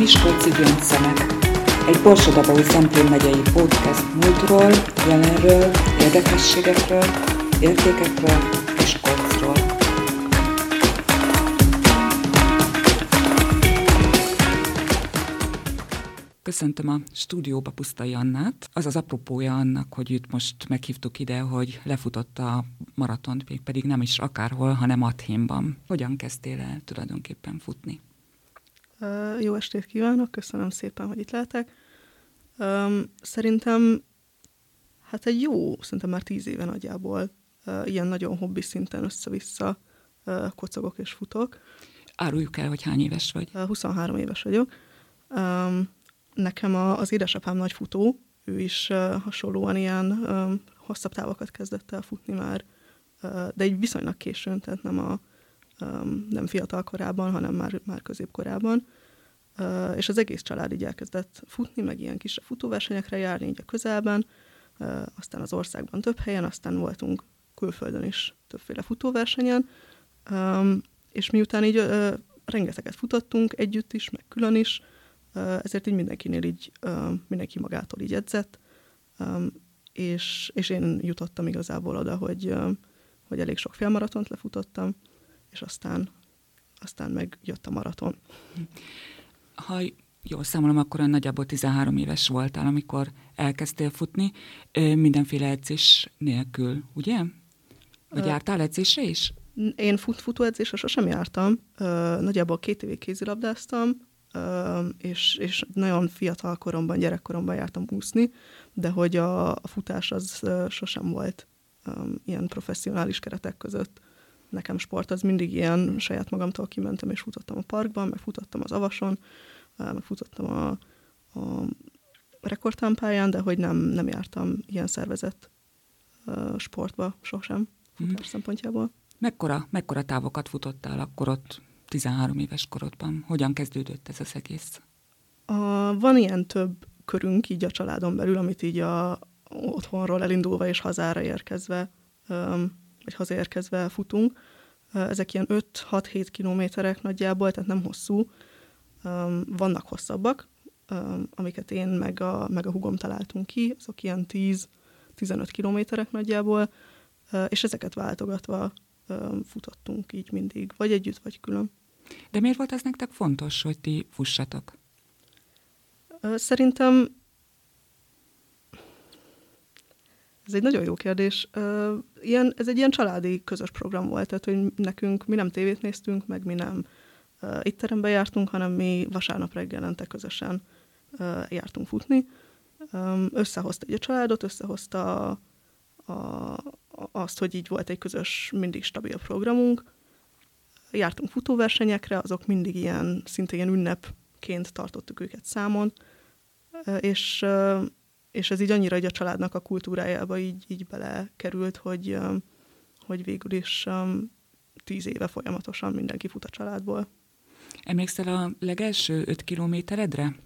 Miskolci Gyöngyszemek, egy Borsodabói Szentén megyei podcast múltról, jelenről, érdekességekről, értékekről és kocról. Köszöntöm a stúdióba Pusztai Annát. Az az apropója annak, hogy őt most meghívtuk ide, hogy lefutott a maratont, még pedig nem is akárhol, hanem Athénban. Hogyan kezdtél el tulajdonképpen futni? Jó estét kívánok, köszönöm szépen, hogy itt lehetek. Szerintem, hát egy jó, szerintem már tíz éve nagyjából ilyen nagyon hobbi szinten össze-vissza kocogok és futok. Áruljuk el, hogy hány éves vagy. Uh, 23 éves vagyok. Nekem a, az édesapám nagy futó, ő is hasonlóan ilyen hosszabb távokat kezdett el futni már, de egy viszonylag későn, tehát nem a nem fiatal korában, hanem már, már középkorában. És az egész család így elkezdett futni, meg ilyen kisebb futóversenyekre járni így a közelben, aztán az országban több helyen, aztán voltunk külföldön is többféle futóversenyen, és miután így rengeteget futottunk együtt is, meg külön is, ezért így mindenkinél így, mindenki magától így edzett, és, és én jutottam igazából oda, hogy, hogy elég sok félmaratont lefutottam, és aztán, aztán meg jött a maraton. Ha jól számolom, akkor nagyjából 13 éves voltál, amikor elkezdtél futni, mindenféle edzés nélkül, ugye? Vagy jártál edzésre is? Én fut futóedzésre sosem jártam. Nagyjából két évig kézilabdáztam, és, és nagyon fiatal koromban, gyerekkoromban jártam úszni, de hogy a, a futás az sosem volt ilyen professzionális keretek között nekem sport az mindig ilyen, saját magamtól kimentem és futottam a parkban, meg futottam az avason, meg futottam a, a rekordtámpályán, de hogy nem, nem jártam ilyen szervezett sportba sosem, futás mm. szempontjából. Mekkora, mekkora távokat futottál akkor ott 13 éves korodban? Hogyan kezdődött ez az egész? A, van ilyen több körünk így a családon belül, amit így a otthonról elindulva és hazára érkezve vagy hazaérkezve futunk. Ezek ilyen 5-6-7 kilométerek nagyjából, tehát nem hosszú. Vannak hosszabbak, amiket én meg a, meg a hugom találtunk ki, azok ilyen 10-15 kilométerek nagyjából, és ezeket váltogatva futottunk így mindig, vagy együtt, vagy külön. De miért volt ez nektek fontos, hogy ti fussatok? Szerintem Ez egy nagyon jó kérdés. Ilyen, ez egy ilyen családi közös program volt, tehát hogy nekünk mi nem tévét néztünk, meg mi nem itt terembe jártunk, hanem mi vasárnap reggelente közösen jártunk futni. Összehozta egy a családot, összehozta a, a, azt, hogy így volt egy közös, mindig stabil programunk. Jártunk futóversenyekre, azok mindig ilyen, szinte ilyen ünnepként tartottuk őket számon, és és ez így annyira egy a családnak a kultúrájába így, így belekerült, hogy, hogy végül is tíz éve folyamatosan mindenki fut a családból. Emlékszel a legelső öt kilométeredre?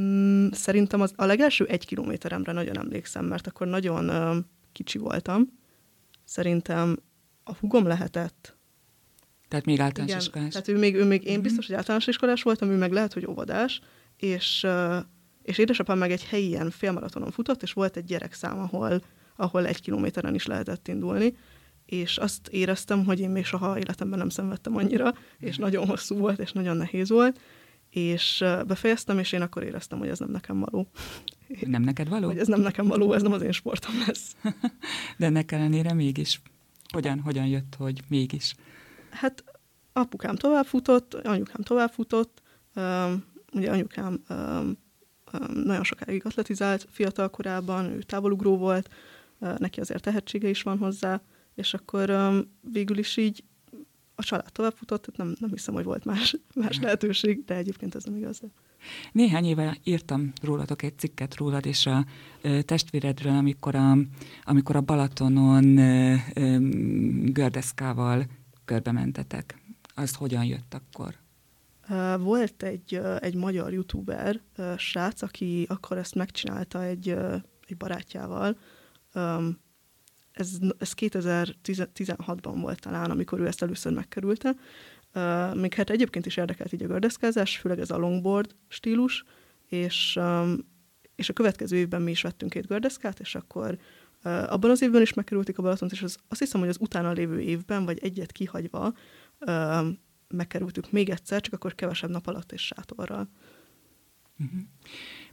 Mm, szerintem az, a legelső egy kilométeremre nagyon emlékszem, mert akkor nagyon uh, kicsi voltam. Szerintem a hugom lehetett. Tehát még általános Igen, iskolás? Tehát ő még, ő még én mhm. biztos, hogy általános iskolás voltam, ő meg lehet, hogy óvodás, és uh, és édesapám meg egy helyi ilyen félmaratonon futott, és volt egy gyerekszám, ahol, ahol egy kilométeren is lehetett indulni, és azt éreztem, hogy én még soha életemben nem szenvedtem annyira, és nagyon hosszú volt, és nagyon nehéz volt, és befejeztem, és én akkor éreztem, hogy ez nem nekem való. Nem neked való? Hogy ez nem nekem való, ez nem az én sportom lesz. De ennek ellenére mégis. Hogyan, hogyan jött, hogy mégis? Hát apukám tovább futott, anyukám tovább futott, um, ugye anyukám um, nagyon sokáig atletizált fiatal korában, ő távolugró volt, neki azért tehetsége is van hozzá, és akkor végül is így a család tovább futott, tehát nem, nem hiszem, hogy volt más, más lehetőség, de egyébként ez nem igaz. Néhány éve írtam rólatok egy cikket rólad és a ö, testvéredről, amikor a, amikor a Balatonon ö, ö, gördeszkával körbe mentetek. Az hogyan jött akkor? Volt egy, egy magyar youtuber srác, aki akkor ezt megcsinálta egy, egy barátjával. Ez, ez 2016-ban volt talán, amikor ő ezt először megkerülte. Még hát egyébként is érdekelt így a gördeszkázás, főleg ez a longboard stílus, és, és a következő évben mi is vettünk két gördeszkát, és akkor abban az évben is megkerülték a Balatont, és az, azt hiszem, hogy az utána lévő évben, vagy egyet kihagyva megkerültük még egyszer, csak akkor kevesebb nap alatt és sátorral. Uh-huh.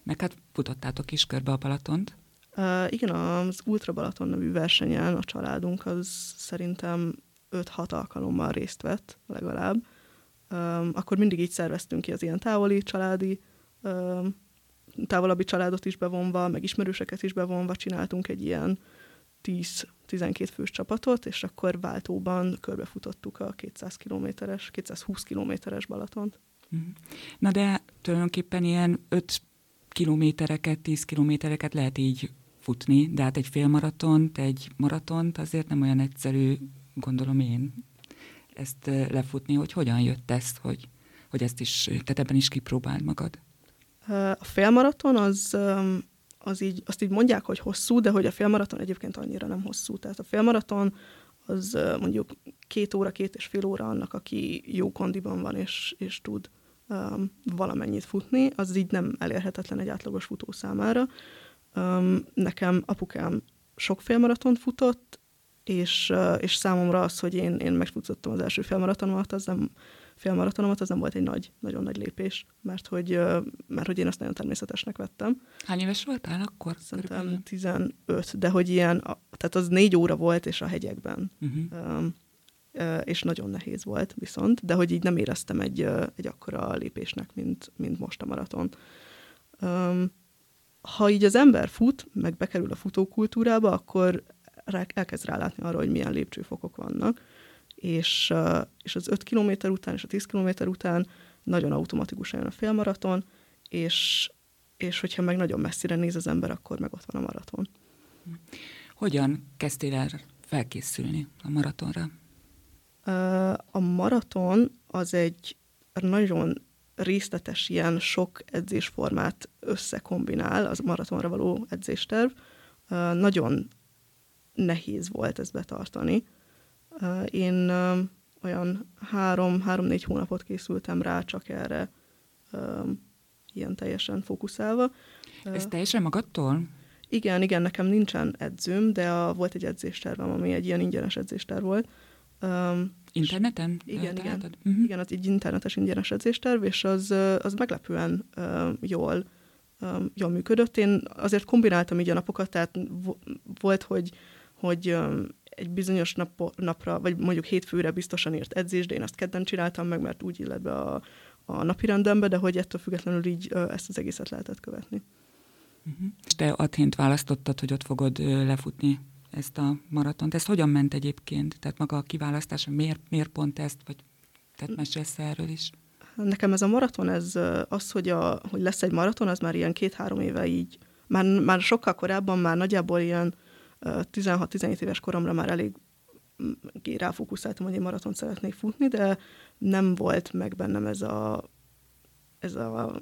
Meg hát futottátok is körbe a Balatont? Uh, igen, az Ultra Balaton nevű versenyen a családunk az szerintem 5-6 alkalommal részt vett legalább. Um, akkor mindig így szerveztünk ki az ilyen távoli családi, um, távolabbi családot is bevonva, meg ismerőseket is bevonva csináltunk egy ilyen 10-12 fős csapatot, és akkor váltóban körbefutottuk a 200 kilométeres, 220 kilométeres Balatont. Mhm. Na de tulajdonképpen ilyen 5 kilométereket, 10 kilométereket lehet így futni, de hát egy félmaratont, egy maratont azért nem olyan egyszerű, gondolom én, ezt lefutni, hogy hogyan jött ez, hogy, hogy ezt is, tehát ebben is kipróbáld magad. A félmaraton az, az így, azt így mondják, hogy hosszú, de hogy a félmaraton egyébként annyira nem hosszú. Tehát a félmaraton az mondjuk két óra, két és fél óra annak, aki jó kondiban van és, és tud um, valamennyit futni, az így nem elérhetetlen egy átlagos futó számára. Um, nekem apukám sok félmaratont futott, és, és számomra az, hogy én, én megfutottam az első félmaratonomat, az nem, félmaratonomat, az nem volt egy nagy, nagyon nagy lépés, mert hogy, mert hogy én azt nagyon természetesnek vettem. Hány éves voltál akkor? Szerintem körülbelül? 15, de hogy ilyen, tehát az négy óra volt, és a hegyekben. Uh-huh. Um, és nagyon nehéz volt viszont, de hogy így nem éreztem egy, egy akkora lépésnek, mint, mint most a maraton. Ha így az ember fut, meg bekerül a futókultúrába, akkor elkezd rálátni arra, hogy milyen lépcsőfokok vannak, és, és az 5 km után és a 10 km után nagyon automatikusan jön a félmaraton, és, és hogyha meg nagyon messzire néz az ember, akkor meg ott van a maraton. Hogyan kezdtél el felkészülni a maratonra? A maraton az egy nagyon részletes, ilyen sok edzésformát összekombinál, az maratonra való edzésterv. Nagyon nehéz volt ezt betartani. Én olyan három, három-négy hónapot készültem rá csak erre, ilyen teljesen fókuszálva. Ez teljesen magadtól? Igen, igen, nekem nincsen edzőm, de a, volt egy edzéstervem, ami egy ilyen ingyenes edzésterv volt, Um, Interneten? Igen, igen. Uh-huh. Igen, az egy internetes ingyenes edzésterv, és az, az meglepően uh, jól, um, jól működött. Én azért kombináltam így a napokat, tehát volt, hogy, hogy um, egy bizonyos nap, napra, vagy mondjuk hétfőre biztosan ért edzés, de én azt kedden csináltam meg, mert úgy illet be a, a napi rendembe, de hogy ettől függetlenül így ezt az egészet lehetett követni. Uh-huh. És te Athént választottad, hogy ott fogod lefutni ezt a maratont. Ez hogyan ment egyébként? Tehát maga a kiválasztás, miért, miért pont ezt, vagy tehát mesélsz erről is? Nekem ez a maraton, ez az, hogy, a, hogy lesz egy maraton, az már ilyen két-három éve így, már, már sokkal korábban, már nagyjából ilyen 16-17 éves koromra már elég mm, ráfókuszáltam, hogy egy maraton szeretnék futni, de nem volt meg bennem ez a, ez a,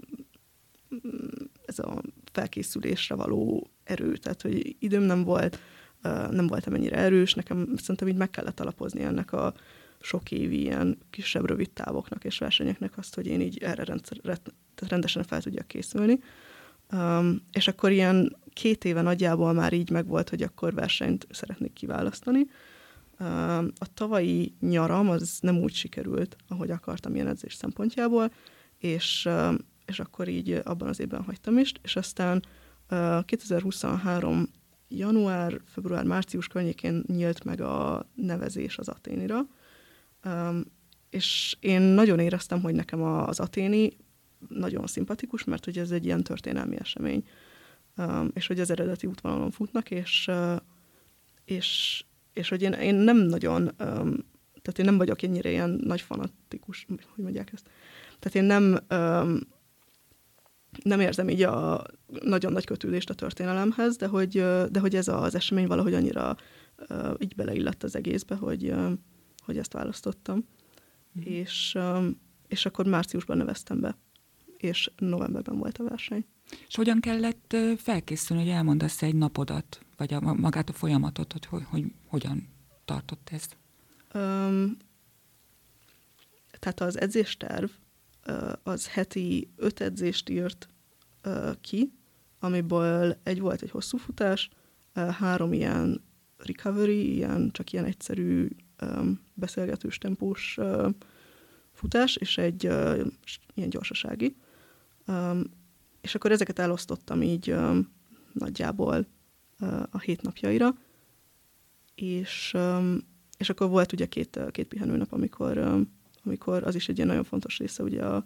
mm, ez a felkészülésre való erő, tehát hogy időm nem volt, nem voltam ennyire erős, nekem szerintem így meg kellett alapozni ennek a sok évi ilyen kisebb, rövid távoknak és versenyeknek azt, hogy én így erre rendszer, rendesen fel tudjak készülni. Um, és akkor ilyen két éve nagyjából már így megvolt, hogy akkor versenyt szeretnék kiválasztani. Um, a tavalyi nyaram az nem úgy sikerült, ahogy akartam ilyen edzés szempontjából, és, um, és akkor így abban az évben hagytam is, és aztán uh, 2023 január, február, március környékén nyílt meg a nevezés az aténira, um, és én nagyon éreztem, hogy nekem az aténi nagyon szimpatikus, mert hogy ez egy ilyen történelmi esemény, um, és hogy az eredeti útvonalon futnak, és, uh, és, és hogy én, én nem nagyon, um, tehát én nem vagyok ennyire ilyen nagy fanatikus, hogy mondják ezt. Tehát én nem, um, nem érzem így a nagyon nagy kötődést a történelemhez, de hogy, de hogy ez az esemény valahogy annyira uh, így beleillett az egészbe, hogy, uh, hogy ezt választottam. Mm. És, és akkor márciusban neveztem be, és novemberben volt a verseny. És hogyan kellett felkészülni, hogy elmondasz egy napodat, vagy a, magát a folyamatot, hogy, hogy, hogy hogyan tartott ez? Um, tehát az edzésterv az heti öt edzést írt ki, amiből egy volt egy hosszú futás, három ilyen recovery, ilyen, csak ilyen egyszerű beszélgetős tempós futás, és egy ilyen gyorsasági. És akkor ezeket elosztottam így nagyjából a hét napjaira, és, és akkor volt ugye két, két pihenőnap, amikor, amikor az is egy ilyen nagyon fontos része, ugye a,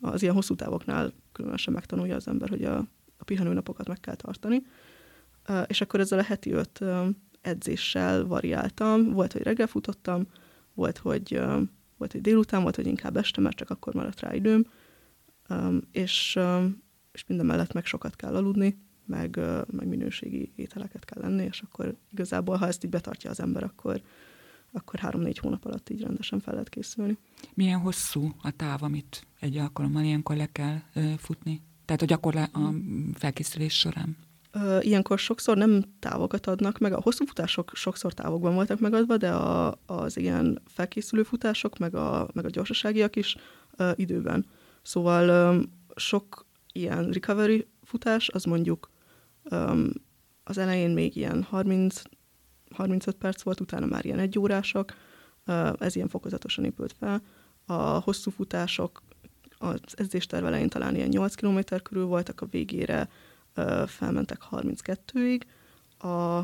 az ilyen hosszú távoknál különösen megtanulja az ember, hogy a, a pihenőnapokat meg kell tartani. És akkor ezzel a heti öt edzéssel variáltam. Volt, hogy reggel futottam, volt, hogy, volt, hogy délután, volt, hogy inkább este, mert csak akkor maradt rá időm. És, és minden mellett meg sokat kell aludni, meg, meg minőségi ételeket kell lenni, és akkor igazából, ha ezt így betartja az ember, akkor, akkor három-négy hónap alatt így rendesen fel lehet készülni. Milyen hosszú a táv, amit egy alkalommal ilyenkor le kell uh, futni? Tehát a gyakorlás a felkészülés során? Uh, ilyenkor sokszor nem távokat adnak meg, a hosszú futások sokszor távokban voltak megadva, de a, az ilyen felkészülő futások, meg a, meg a gyorsaságiak is uh, időben. Szóval um, sok ilyen recovery futás, az mondjuk um, az elején még ilyen 30, 35 perc volt, utána már ilyen egyórások, uh, ez ilyen fokozatosan épült fel. A hosszú futások az edzésterv elején talán ilyen 8 km körül voltak, a végére uh, felmentek 32-ig. A,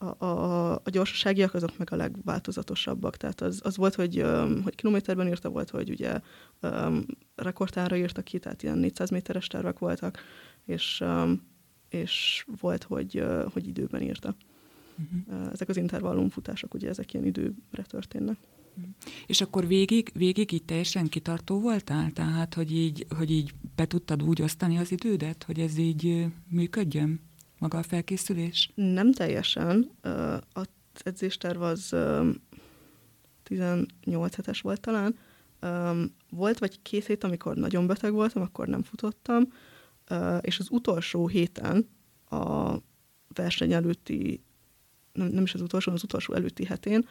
a, a, a gyorsaságiak azok meg a legváltozatosabbak. Tehát az, az volt, hogy, hogy kilométerben írta, volt, hogy ugye um, rekordtára írta ki, tehát ilyen 400 méteres tervek voltak, és um, és volt, hogy, hogy időben írta. Uh-huh. Ezek az intervallumfutások, ugye ezek ilyen időre történnek. Uh-huh. És akkor végig, végig így teljesen kitartó voltál? Tehát, hogy így, hogy így be tudtad úgy osztani az idődet, hogy ez így működjön, maga a felkészülés? Nem teljesen. Az edzésterv az 18 hetes volt talán. Volt vagy két hét, amikor nagyon beteg voltam, akkor nem futottam, és az utolsó héten a verseny előtti, nem, nem is az utolsó, az utolsó előtti hetén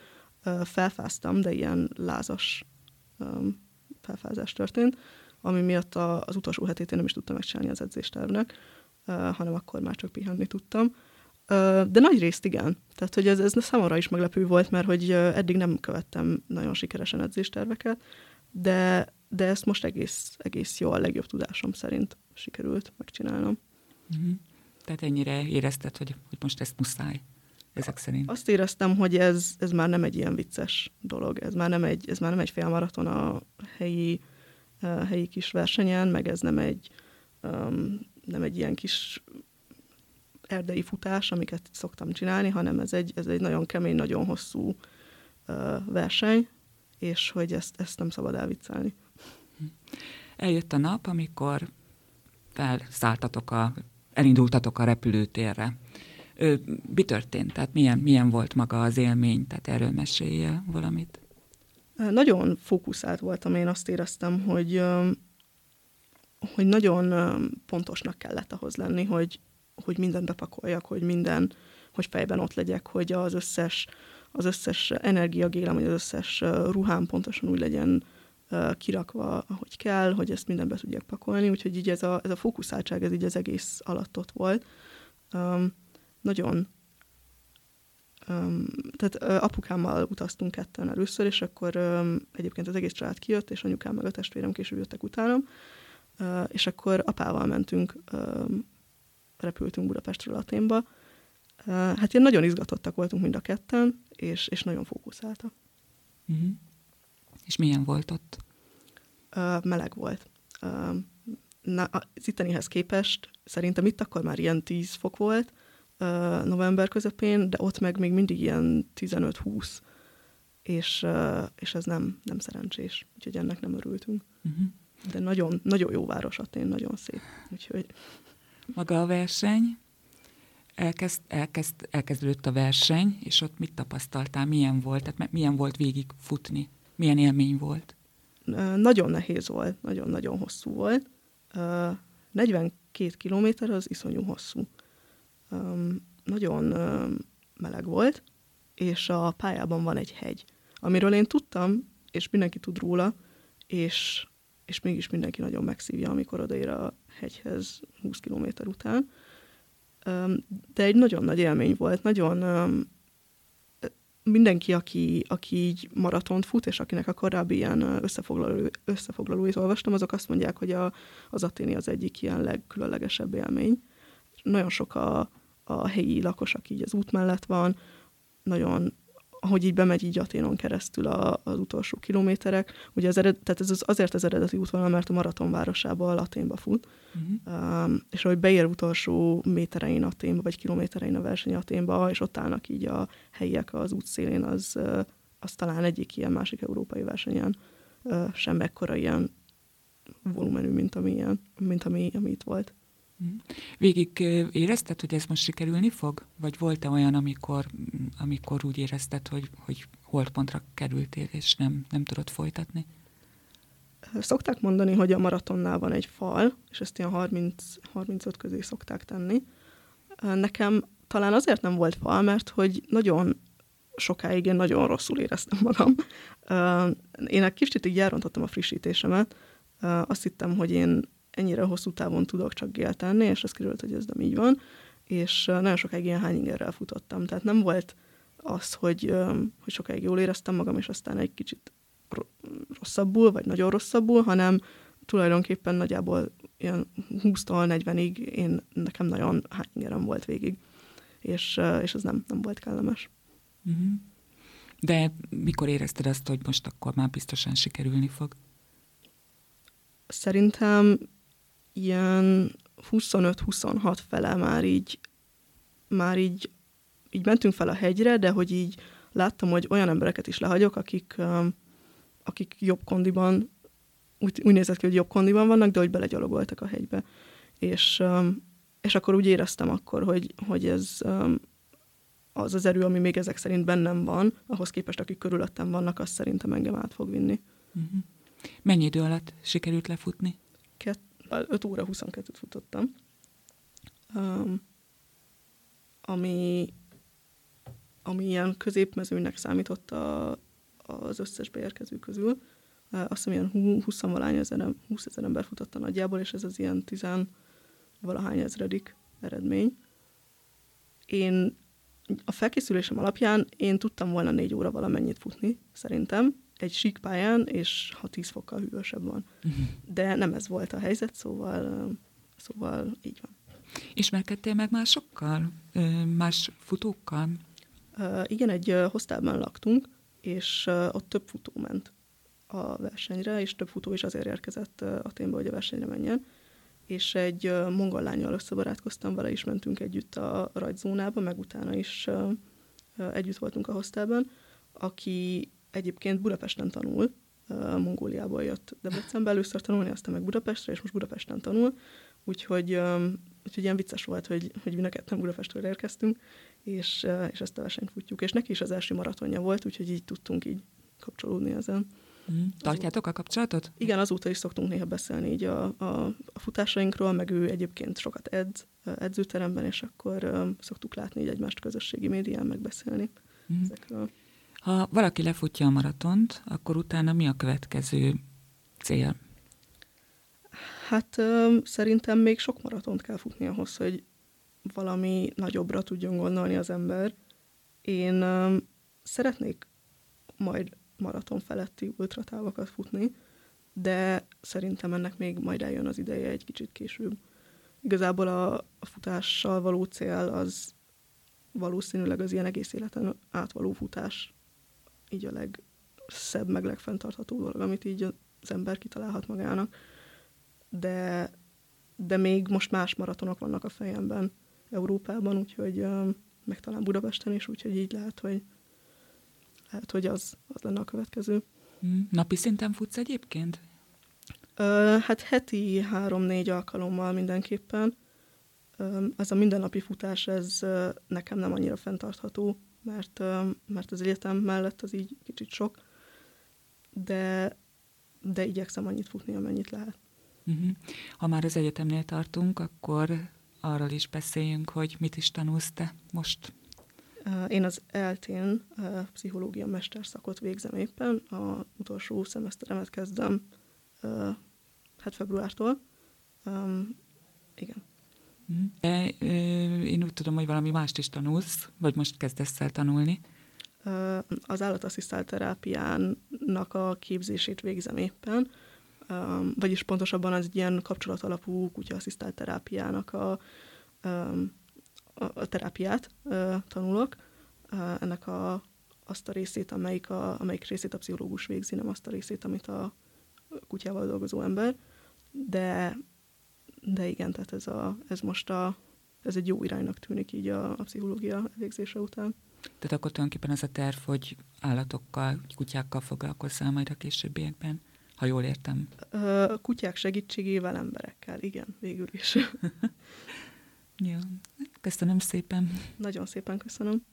felfáztam, de ilyen lázas felfázás történt, ami miatt az utolsó hetét én nem is tudtam megcsinálni az edzéstervnek, hanem akkor már csak pihenni tudtam. De nagy részt igen. Tehát, hogy ez, ez számomra is meglepő volt, mert hogy eddig nem követtem nagyon sikeresen edzésterveket, de, de ezt most egész, egész jó, a legjobb tudásom szerint sikerült megcsinálnom. Uh-huh. Tehát ennyire érezted, hogy, hogy most ezt muszáj, ezek szerint? Azt éreztem, hogy ez, ez már nem egy ilyen vicces dolog, ez már nem egy, ez már nem egy félmaraton a helyi, uh, helyi kis versenyen, meg ez nem egy, um, nem egy ilyen kis erdei futás, amiket szoktam csinálni, hanem ez egy, ez egy nagyon kemény, nagyon hosszú uh, verseny, és hogy ezt, ezt nem szabad elviccelni. Eljött a nap, amikor felszálltatok a, elindultatok a repülőtérre. Ö, mi történt? Tehát milyen, milyen volt maga az élmény? Tehát erről mesélje valamit. Nagyon fókuszált voltam, én azt éreztem, hogy, hogy nagyon pontosnak kellett ahhoz lenni, hogy, hogy mindent bepakoljak, hogy minden, hogy fejben ott legyek, hogy az összes, az összes energiagélem, vagy az összes ruhám pontosan úgy legyen kirakva, ahogy kell, hogy ezt mindenbe tudjak pakolni, úgyhogy így ez a, ez a fókuszáltság, ez így az egész alatt ott volt. Um, nagyon Um, tehát apukámmal utaztunk ketten először, és akkor um, egyébként az egész család kijött, és anyukám meg a testvérem később jöttek utánam, és akkor apával mentünk, repültünk Budapestről Aténba. Uh, hát ilyen nagyon izgatottak voltunk mind a ketten, és, és nagyon fókuszáltak. Uh-huh. És milyen volt ott? Meleg volt. Na, az ittenihez képest szerintem itt akkor már ilyen 10 fok volt november közepén, de ott meg még mindig ilyen 15-20, és, és ez nem, nem szerencsés, úgyhogy ennek nem örültünk. Uh-huh. De nagyon, nagyon jó város Atén, nagyon szép. Úgyhogy... Maga a verseny? Elkezd, elkezd, elkezdődött a verseny, és ott mit tapasztaltál, milyen volt, tehát milyen volt végig futni? Milyen élmény volt? Nagyon nehéz volt, nagyon-nagyon hosszú volt. 42 kilométer az iszonyú hosszú. Nagyon meleg volt, és a pályában van egy hegy, amiről én tudtam, és mindenki tud róla, és, és mégis mindenki nagyon megszívja, amikor odaér a hegyhez 20 kilométer után. De egy nagyon nagy élmény volt, nagyon mindenki, aki, aki így maratont fut, és akinek a korábbi ilyen összefoglaló, összefoglalóit olvastam, azok azt mondják, hogy a, az aténi az egyik ilyen legkülönlegesebb élmény. Nagyon sok a, a helyi lakos, aki így az út mellett van, nagyon ahogy így bemegy így Aténon keresztül a, az utolsó kilométerek. Ugye az ered, tehát ez az, azért az eredeti útvonal, mert a maraton városába, Aténba fut. Uh-huh. Um, és ahogy beér utolsó méterein Aténba, vagy kilométerein a verseny Aténba, és ott állnak így a helyiek az útszélén, az, az talán egyik ilyen másik európai versenyen sem ekkora ilyen volumenű, mint ami, ilyen, mint ami, ami itt volt. Mhm. Végig érezted, hogy ez most sikerülni fog? Vagy volt-e olyan, amikor, amikor úgy érezted, hogy, hogy holdpontra kerültél, és nem, nem tudod folytatni? Szokták mondani, hogy a maratonnál van egy fal, és ezt ilyen 30, 35 közé szokták tenni. Nekem talán azért nem volt fal, mert hogy nagyon sokáig én nagyon rosszul éreztem magam. Én egy kicsit így elrontottam a frissítésemet. Azt hittem, hogy én ennyire hosszú távon tudok csak gél tenni, és ez került, hogy ez nem így van, és nagyon sokáig ilyen hányingerrel futottam, tehát nem volt az, hogy, hogy sokáig jól éreztem magam, és aztán egy kicsit rosszabbul, vagy nagyon rosszabbul, hanem tulajdonképpen nagyjából ilyen 20-tól 40-ig én, nekem nagyon hányingerem volt végig, és, és ez nem, nem volt kellemes. Uh-huh. De mikor érezted azt, hogy most akkor már biztosan sikerülni fog? Szerintem ilyen 25-26 fele már így, már így, így mentünk fel a hegyre, de hogy így láttam, hogy olyan embereket is lehagyok, akik, um, akik jobb kondiban, úgy, úgy nézett ki, hogy jobb kondiban vannak, de hogy belegyalogoltak a hegybe. És, um, és akkor úgy éreztem akkor, hogy, hogy ez um, az az erő, ami még ezek szerint bennem van, ahhoz képest, akik körülöttem vannak, azt szerintem engem át fog vinni. Uh-huh. Mennyi idő alatt sikerült lefutni? 5 óra 22-t futottam, um, ami, ami ilyen középmezőnek számított a, az összes beérkező közül. Uh, azt hiszem ilyen 20 valány ezer, 20 ezer ember futotta nagyjából, és ez az ilyen 10 valahány ezredik eredmény. Én a felkészülésem alapján én tudtam volna négy óra valamennyit futni, szerintem, egy síkpályán, és ha 10 fokkal hűvösebb van. Uh-huh. De nem ez volt a helyzet, szóval, szóval így van. Ismerkedtél meg másokkal? Más futókkal? Uh, igen, egy hostelben laktunk, és uh, ott több futó ment a versenyre, és több futó is azért érkezett Aténba, hogy a versenyre menjen. És egy mongol lányjal összebarátkoztam, vele is mentünk együtt a rajtzónába, meg utána is együtt voltunk a hostelben, aki egyébként Budapesten tanul, Mongóliából jött Debrecenbe először tanulni, aztán meg Budapestre, és most Budapesten tanul, úgyhogy, úgyhogy ilyen vicces volt, hogy, hogy mi ketten Budapestről érkeztünk, és, és ezt a versenyt futjuk. És neki is az első maratonja volt, úgyhogy így tudtunk így kapcsolódni ezen. Mm. Tartjátok a kapcsolatot? Igen, azóta is szoktunk néha beszélni így a, a, a futásainkról, meg ő egyébként sokat edz edzőteremben, és akkor um, szoktuk látni így egymást közösségi médián megbeszélni mm. ezekről. Ha valaki lefutja a maratont, akkor utána mi a következő cél? Hát ö, szerintem még sok maratont kell futni ahhoz, hogy valami nagyobbra tudjon gondolni az ember. Én ö, szeretnék majd maraton feletti ultratávokat futni, de szerintem ennek még majd eljön az ideje egy kicsit később. Igazából a, a futással való cél az valószínűleg az ilyen egész életen átvaló futás így a legszebb, meg legfenntartható dolog, amit így az ember kitalálhat magának. De, de még most más maratonok vannak a fejemben Európában, úgyhogy meg talán Budapesten is, úgyhogy így lehet, hogy lehet, hogy az, az lenne a következő. Hmm. Napi szinten futsz egyébként? Hát heti három-négy alkalommal mindenképpen. Ez a mindennapi futás, ez nekem nem annyira fenntartható, mert, mert az egyetem mellett az így kicsit sok, de, de igyekszem annyit futni, amennyit lehet. Uh-huh. Ha már az egyetemnél tartunk, akkor arról is beszéljünk, hogy mit is tanulsz te most. Én az eltén pszichológia mesterszakot végzem éppen, a utolsó szemeszteremet kezdem hát februártól. Um, igen. De, én úgy tudom, hogy valami mást is tanulsz, vagy most kezdesz el tanulni. Az állatasszisztált terápiának a képzését végzem éppen, vagyis pontosabban az ilyen kapcsolat alapú kutyaasszisztált terápiának a, a terápiát tanulok. Ennek a, azt a részét, amelyik, a, amelyik részét a pszichológus végzi, nem azt a részét, amit a kutyával dolgozó ember. De, de igen, tehát ez, a, ez most a, ez egy jó iránynak tűnik így a, a pszichológia végzése után. Tehát akkor tulajdonképpen az a terv, hogy állatokkal, kutyákkal foglalkozzál majd a későbbiekben, ha jól értem. A kutyák segítségével emberekkel, igen, végül is. Jó, köszönöm szépen. Nagyon szépen köszönöm.